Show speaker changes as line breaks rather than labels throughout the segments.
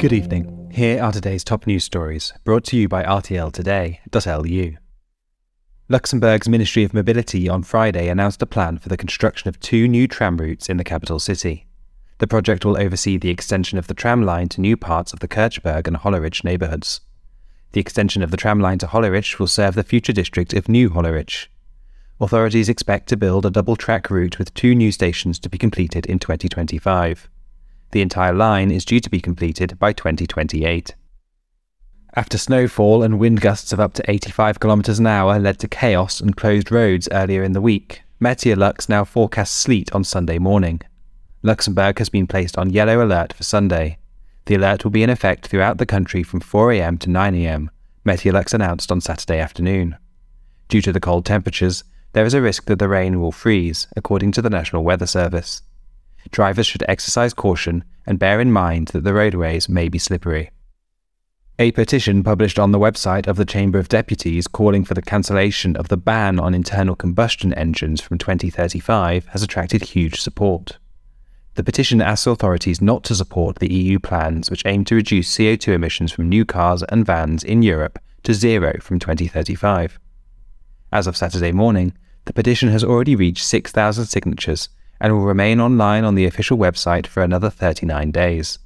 Good evening. Here are today's top news stories, brought to you by RTL Today.lu. Luxembourg's Ministry of Mobility on Friday announced a plan for the construction of two new tram routes in the capital city. The project will oversee the extension of the tram line to new parts of the Kirchberg and Hollerich neighbourhoods. The extension of the tram line to Hollerich will serve the future district of New Hollerich. Authorities expect to build a double track route with two new stations to be completed in 2025. The entire line is due to be completed by 2028. After snowfall and wind gusts of up to 85 km an hour led to chaos and closed roads earlier in the week, MeteoLux now forecasts sleet on Sunday morning. Luxembourg has been placed on yellow alert for Sunday. The alert will be in effect throughout the country from 4am to 9am, MeteoLux announced on Saturday afternoon. Due to the cold temperatures, there is a risk that the rain will freeze, according to the National Weather Service. Drivers should exercise caution and bear in mind that the roadways may be slippery. A petition published on the website of the Chamber of Deputies calling for the cancellation of the ban on internal combustion engines from 2035 has attracted huge support. The petition asks authorities not to support the EU plans which aim to reduce CO2 emissions from new cars and vans in Europe to zero from 2035. As of Saturday morning, the petition has already reached 6,000 signatures and will remain online on the official website for another 39 days.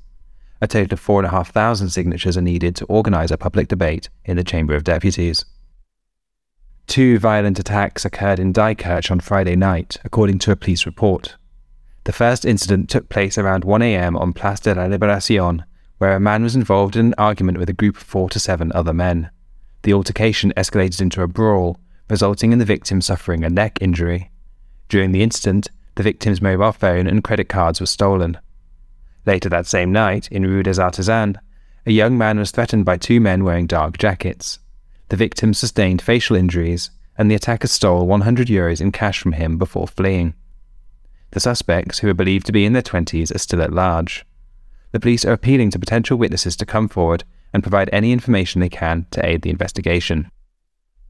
A total of 4,500 signatures are needed to organise a public debate in the Chamber of Deputies. Two violent attacks occurred in Diekirch on Friday night, according to a police report. The first incident took place around 1am on Place de la Libération, where a man was involved in an argument with a group of four to seven other men. The altercation escalated into a brawl, resulting in the victim suffering a neck injury. During the incident, the victim's mobile phone and credit cards were stolen. Later that same night, in Rue des Artisans, a young man was threatened by two men wearing dark jackets. The victim sustained facial injuries, and the attackers stole 100 euros in cash from him before fleeing. The suspects, who are believed to be in their 20s, are still at large. The police are appealing to potential witnesses to come forward and provide any information they can to aid the investigation.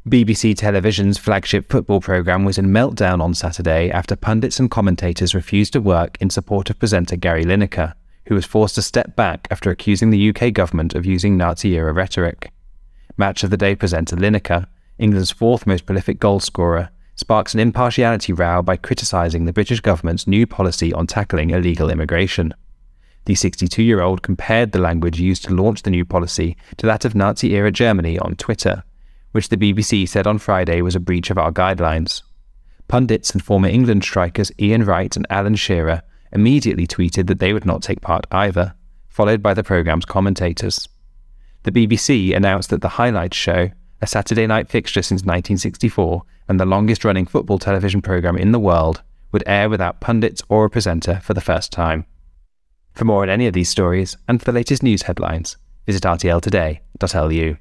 BBC Television's flagship football programme was in meltdown on Saturday after pundits and commentators refused to work in support of presenter Gary Lineker who was forced to step back after accusing the UK government of using Nazi era rhetoric. Match of the Day presenter Lineker, England's fourth most prolific goalscorer, sparks an impartiality row by criticising the British government's new policy on tackling illegal immigration. The 62 year old compared the language used to launch the new policy to that of Nazi era Germany on Twitter, which the BBC said on Friday was a breach of our guidelines. Pundits and former England strikers Ian Wright and Alan Shearer immediately tweeted that they would not take part either, followed by the programme's commentators. The BBC announced that the Highlights show, a Saturday night fixture since 1964 and the longest running football television programme in the world, would air without pundits or a presenter for the first time. For more on any of these stories and for the latest news headlines, visit rtltoday.lu.